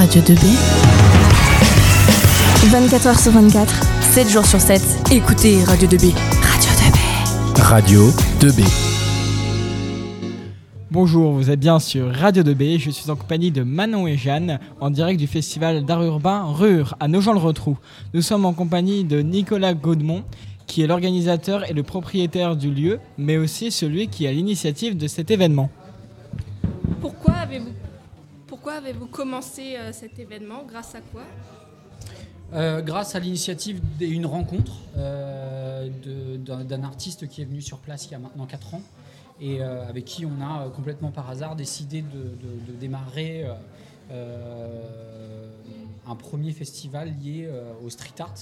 Radio 2B. 24h sur 24, 7 jours sur 7. Écoutez Radio 2B. Radio 2B. Radio 2B. Bonjour, vous êtes bien sur Radio 2B. Je suis en compagnie de Manon et Jeanne en direct du festival d'art urbain Rure à Nogent-le-Rotrou. Nous sommes en compagnie de Nicolas Gaudemont qui est l'organisateur et le propriétaire du lieu, mais aussi celui qui a l'initiative de cet événement. Avez-vous commencé euh, cet événement? Grâce à quoi? Euh, grâce à l'initiative d'une rencontre euh, d'un artiste qui est venu sur place il y a maintenant 4 ans et avec qui on a complètement par hasard décidé de, de- démarrer un premier festival lié au street art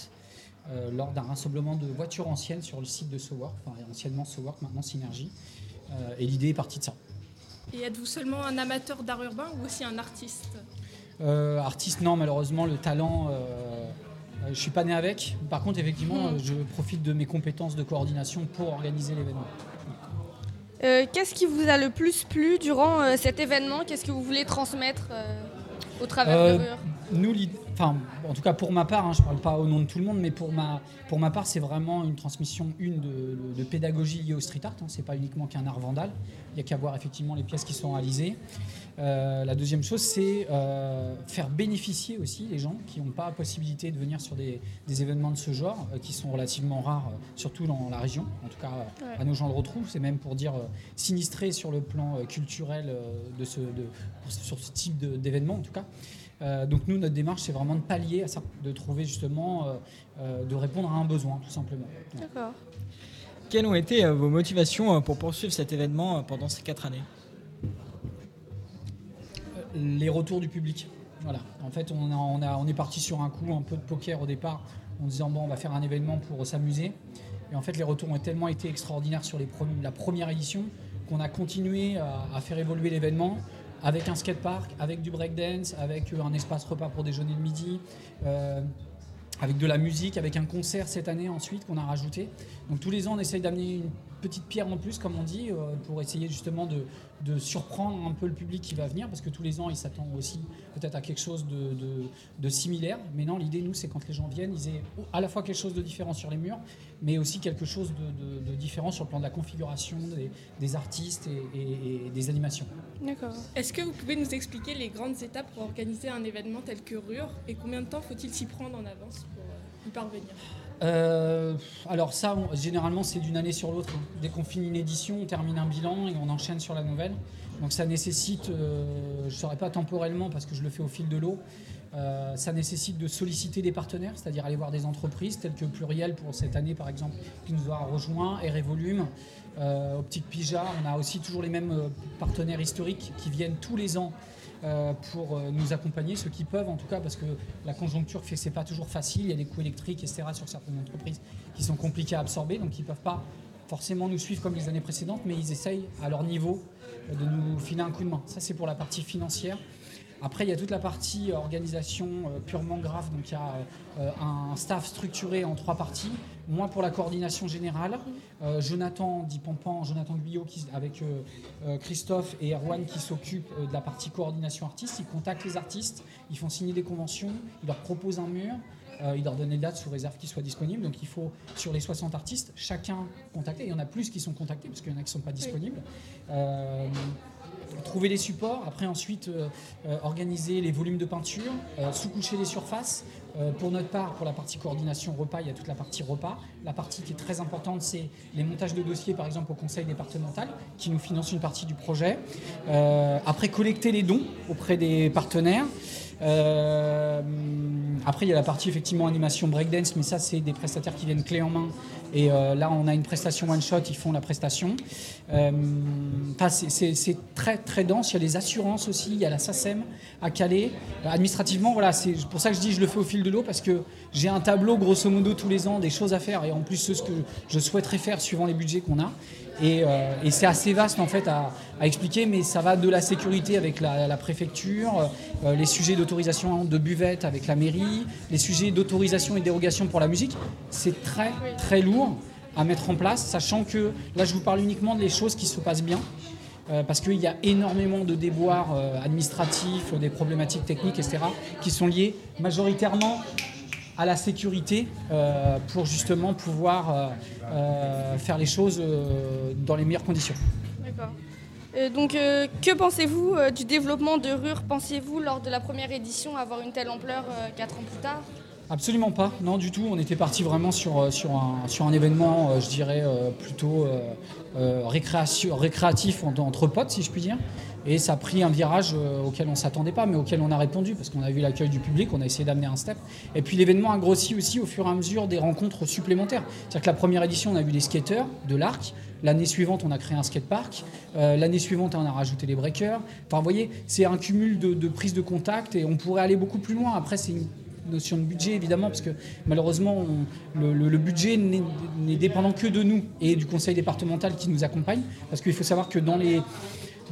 lors d'un rassemblement de voitures anciennes sur le site de SoWork, enfin anciennement SoWork, maintenant Synergie. Et l'idée est partie de ça. Et êtes-vous seulement un amateur d'art urbain ou aussi un artiste Euh, artiste, non, malheureusement, le talent, euh, euh, je suis pas né avec. Par contre, effectivement, Mhm. je profite de mes compétences de coordination pour organiser l'événement. Euh, Qu'est-ce qui vous a le plus plu durant euh, cet événement? Qu'est-ce que vous voulez transmettre euh, au travers Euh, de Rure Nous, enfin, en tout cas pour ma part, hein, je parle pas au nom de tout le monde, mais pour ma, pour ma part, c'est vraiment une transmission, une de, de pédagogie liée au street art. Hein, c'est pas uniquement qu'un art vandal. Il y a qu'à voir effectivement les pièces qui sont réalisées. Euh, la deuxième chose, c'est euh, faire bénéficier aussi les gens qui n'ont pas la possibilité de venir sur des, des événements de ce genre, euh, qui sont relativement rares, surtout dans la région. En tout cas, Ouais. à nos gens le retrouvent. C'est même pour dire sinistré sur le plan culturel de ce, de, pour ce- sur ce type d'événement, en tout cas. Euh, donc nous, notre démarche, c'est vraiment de pallier à ça, de trouver justement, euh, euh, de répondre à un besoin, tout simplement. D'accord. Quelles ont été vos motivations pour poursuivre cet événement pendant ces 4 années? Les retours du public. Voilà. En fait, on, a- on, a- on est parti sur un coup un peu de poker au départ, en disant bon, on va faire un événement pour s'amuser. Et en fait, les retours ont tellement été extraordinaires sur les premi- la première édition qu'on a continué à, à faire évoluer l'événement avec un skatepark, avec du breakdance, avec euh, un espace repas pour déjeuner le midi. euh, avec de la musique, avec un concert cette année ensuite qu'on a rajouté. Donc tous les ans, on essaye d'amener une petite pierre en plus, comme on dit, euh, pour essayer justement de, de surprendre un peu le public qui va venir, parce que tous les ans, ils s'attendent aussi peut-être à quelque chose de, de- de similaire. Mais non, l'idée, nous, c'est quand les gens viennent, ils aient à la fois quelque chose de différent sur les murs, mais aussi quelque chose de, de- de différent sur le plan de la configuration des, des artistes et, et- et des animations. D'accord. Est-ce que vous pouvez nous expliquer les grandes étapes pour organiser un événement tel que Rure et combien de temps faut-il s'y prendre en avance pour euh, y parvenir? Euh, alors ça, généralement, c'est d'une année sur l'autre. Dès qu'on finit une édition, on termine un bilan et on enchaîne sur la nouvelle. Donc ça nécessite, euh, je ne saurais pas temporellement parce que je le fais au fil de l'eau, euh, ça nécessite de solliciter des partenaires, c'est-à-dire aller voir des entreprises telles que Pluriel pour cette année par exemple, qui nous a rejoint, et Volume, euh, Optique Pija. On a aussi toujours les mêmes partenaires historiques qui viennent tous les ans pour euh, nous accompagner, ceux qui peuvent en tout cas, parce que la conjoncture fait c'est pas toujours facile. Il y a des coûts électriques, etc. sur certaines entreprises qui sont compliqués à absorber, donc ils peuvent pas forcément nous suivre comme les années précédentes, mais ils essayent à leur niveau euh, de nous filer un coup de main. Ça, c'est pour la partie financière. Après, il y a toute la partie euh, organisation euh, purement grave. Donc, il y a euh, un staff structuré en trois parties. Moi, pour la coordination générale. Euh, Jonathan dit Pampan, Jonathan Guyot qui, avec euh, euh, Christophe et Erwan qui s'occupent de la partie coordination artiste. Ils contactent les artistes, ils font signer des conventions, ils leur proposent un mur. euh, ils leur donnent les dates sous réserve qu'ils soient disponibles. Donc il faut, sur les 60 artistes, chacun contacter. Il y en a plus qui sont contactés parce qu'il y en a qui ne sont pas disponibles. Euh, trouver les supports, après ensuite euh, euh, organiser les volumes de peinture, euh, sous-coucher les surfaces. Pour notre part, pour la partie coordination repas, il y a toute la partie repas. La partie qui est très importante, c'est les montages de dossiers, par exemple au conseil départemental, qui nous finance une partie du projet. Après, collecter les dons auprès des partenaires. Après, il y a la partie effectivement animation breakdance, mais ça, c'est des prestataires qui viennent clé en main. Et euh, là, on a une prestation one shot, ils font la prestation. Euh, c'est- très très dense. Il y a les assurances aussi, il y a la SACEM à Calais. Euh, administrativement, voilà, c'est pour ça que je dis je le fais au fil de l'eau parce que j'ai un tableau grosso modo tous les ans des choses à faire et en plus ce que je souhaiterais faire suivant les budgets qu'on a. Et, euh, c'est assez vaste en fait à, expliquer, mais ça va de la sécurité avec la, préfecture, les sujets d'autorisation de buvette avec la mairie, les sujets d'autorisation et dérogation pour la musique. C'est très très lourd à mettre en place, sachant que là je vous parle uniquement des choses qui se passent bien. parce qu'il y a énormément de déboires administratifs, des problématiques techniques, etc., qui sont liées majoritairement à la sécurité pour justement pouvoir faire les choses dans les meilleures conditions. D'accord. donc, que pensez-vous du développement de RUR Pensez-vous, lors de la première édition, avoir une telle ampleur quatre ans plus tard? Absolument pas, non du tout. On était parti vraiment sur, euh, sur, un, sur un événement, euh, je dirais, euh, plutôt récréatif entre potes, si je puis dire. Et ça a pris un virage auquel on ne s'attendait pas, mais auquel on a répondu, parce qu'on a vu l'accueil du public, on a essayé d'amener un step. Et puis l'événement a grossi aussi au fur et à mesure des rencontres supplémentaires. C'est-à-dire que la première édition, on a vu des skateurs de l'arc. L'année suivante, on a créé un skatepark. L'année suivante, on a rajouté les breakers. Enfin, vous voyez, c'est un cumul de, de prises de contact et on pourrait aller beaucoup plus loin. Après, c'est une notion de budget, évidemment, parce que malheureusement, le, budget n'est dépendant que de nous et du conseil départemental qui nous accompagne. Parce qu'il faut savoir que dans les,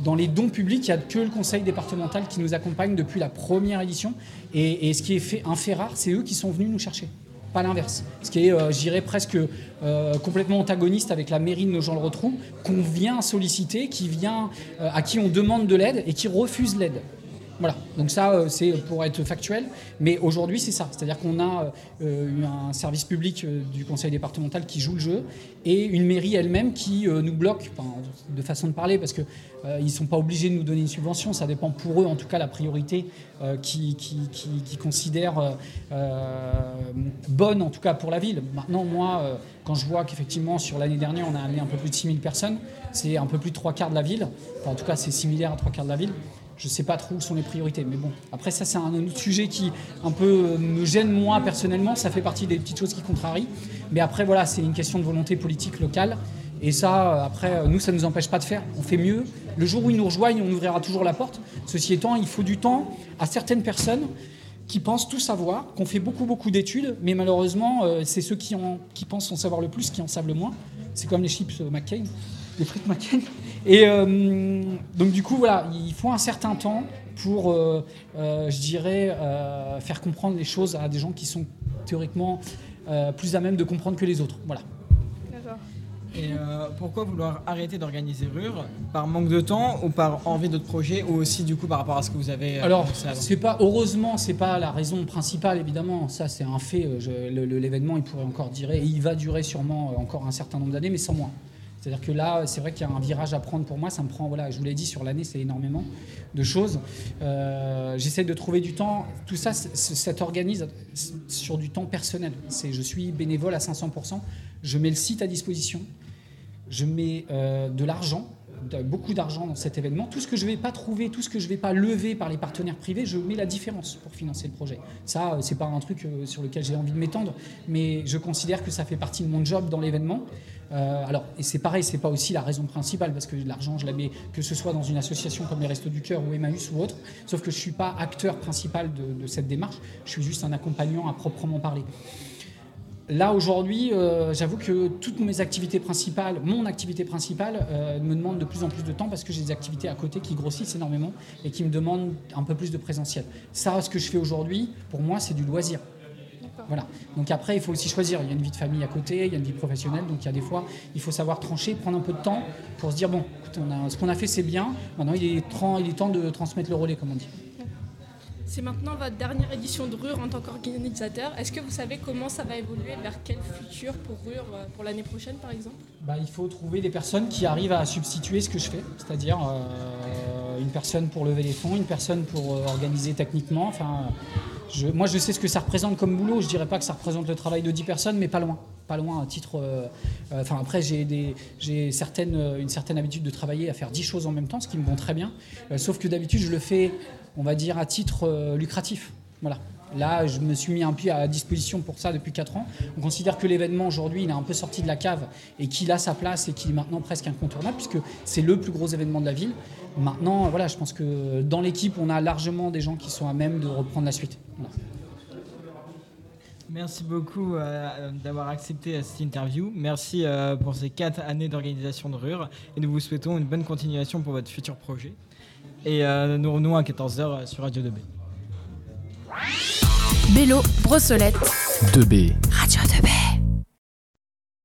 dans les dons publics, il n'y a que le conseil départemental qui nous accompagne depuis la première édition. Et, ce qui est fait, un fait rare, c'est eux qui sont venus nous chercher. Pas l'inverse. Ce qui est, euh, je dirais, presque euh, complètement antagoniste avec la mairie de nos gens le retrouvent, qu'on vient solliciter, qui vient, euh, à qui on demande de l'aide et qui refuse l'aide. Voilà, donc ça euh, c'est pour être factuel, mais aujourd'hui c'est ça, c'est-à-dire qu'on a euh, un service public euh, du conseil départemental qui joue le jeu et une mairie elle-même qui nous bloque, de façon de parler, parce qu'ils ne sont pas obligés de nous donner une subvention, ça dépend pour eux en tout cas la priorité qui, qui, considèrent bonne en tout cas pour la ville. Maintenant moi, quand je vois qu'effectivement sur l'année dernière on a amené un peu plus de 6000 personnes, c'est un peu plus de trois quarts de la ville, en tout cas c'est similaire à trois quarts de la ville, je ne sais pas trop où sont les priorités. Mais bon, après, ça, c'est un autre sujet qui un peu euh, me gêne moi personnellement. Ça fait partie des petites choses qui contrarient. Mais après, voilà, c'est une question de volonté politique locale. Et ça, euh, après, euh, nous, ça ne nous empêche pas de faire. On fait mieux. Le jour où ils nous rejoignent, on ouvrira toujours la porte. Ceci étant, il faut du temps à certaines personnes qui pensent tout savoir, qu'on fait beaucoup, beaucoup d'études, mais malheureusement, c'est ceux qui, qui pensent en savoir le plus qui en savent le moins. C'est comme les chips McCain les frites McCain. Et euh, donc du coup, voilà, il faut un certain temps pour, euh, euh, je dirais, faire comprendre les choses à des gens qui sont théoriquement plus à même de comprendre que les autres. Voilà. Et pourquoi vouloir arrêter d'organiser RUR Par manque de temps ou par envie d'autres projets ou aussi du coup par rapport à ce que vous avez Alors, c'est pas heureusement, c'est pas la raison principale évidemment. Ça, c'est un fait. L'événement, il pourrait encore durer, et il va durer sûrement encore un certain nombre d'années, mais sans moins. C'est-à-dire que là, c'est vrai qu'il y a un virage à prendre pour moi. Ça me prend, voilà, je vous l'ai dit, sur l'année, c'est énormément de choses. Euh, j'essaie de trouver du temps. Tout ça, ça organise sur du temps personnel. Je suis bénévole à 500%. Je mets le site à disposition. Je mets euh, de l'argent beaucoup d'argent dans cet événement. Tout ce que je ne vais pas trouver, tout ce que je ne vais pas lever par les partenaires privés, je mets la différence pour financer le projet. Ça, euh, c'est pas un truc euh, sur lequel j'ai envie de m'étendre, mais je considère que ça fait partie de mon job dans l'événement. Euh, alors, et c'est pareil, c'est pas aussi la raison principale parce que l'argent, je la mets que ce soit dans une association comme les Restos du Cœur ou Emmaüs ou autre. Sauf que je suis pas acteur principal de cette démarche. Je suis juste un accompagnant à proprement parler. Là aujourd'hui, euh, j'avoue que toutes mes activités principales, mon activité principale, euh, me demande de plus en plus de temps parce que j'ai des activités à côté qui grossissent énormément et qui me demandent un peu plus de présentiel. Ça, ce que je fais aujourd'hui, pour moi, c'est du loisir. Voilà. Donc après, il faut aussi choisir. Il y a une vie de famille à côté, il y a une vie professionnelle. Donc il y a des fois, il faut savoir trancher, prendre un peu de temps pour se dire bon, ce qu'on a fait, c'est bien. Maintenant, il est, il est temps de transmettre le relais, comme on dit. C'est maintenant votre dernière édition de RUR en tant qu'organisateur. Est-ce que vous savez comment ça va évoluer Vers quel futur pour RUR euh, pour l'année prochaine par exemple? Bah, Il faut trouver des personnes qui arrivent à substituer ce que je fais, c'est-à-dire euh, une personne pour lever les fonds, une personne pour euh, organiser techniquement. Enfin, moi je sais ce que ça représente comme boulot. Je dirais pas que ça représente le travail de 10 personnes, mais pas loin. Pas loin à titre. enfin après j'ai certaines, une certaine habitude de travailler à faire 10 choses en même temps, ce qui me vont très bien. sauf que d'habitude je le fais on va dire, à titre euh, lucratif. Voilà. Là, je me suis mis un pied à disposition pour ça depuis 4 ans. On considère que l'événement aujourd'hui, il est un peu sorti de la cave et qu'il a sa place et qu'il est maintenant presque incontournable puisque c'est le plus gros événement de la ville. Maintenant, voilà, je pense que dans l'équipe, on a largement des gens qui sont à même de reprendre la suite. Merci beaucoup euh, d'avoir accepté cette interview. Merci euh, pour ces 4 années d'organisation de RUR et nous vous souhaitons une bonne continuation pour votre futur projet. Et euh, nous revenons à 14h sur Radio 2B. Bélo, Brossolette. 2B. Radio 2B.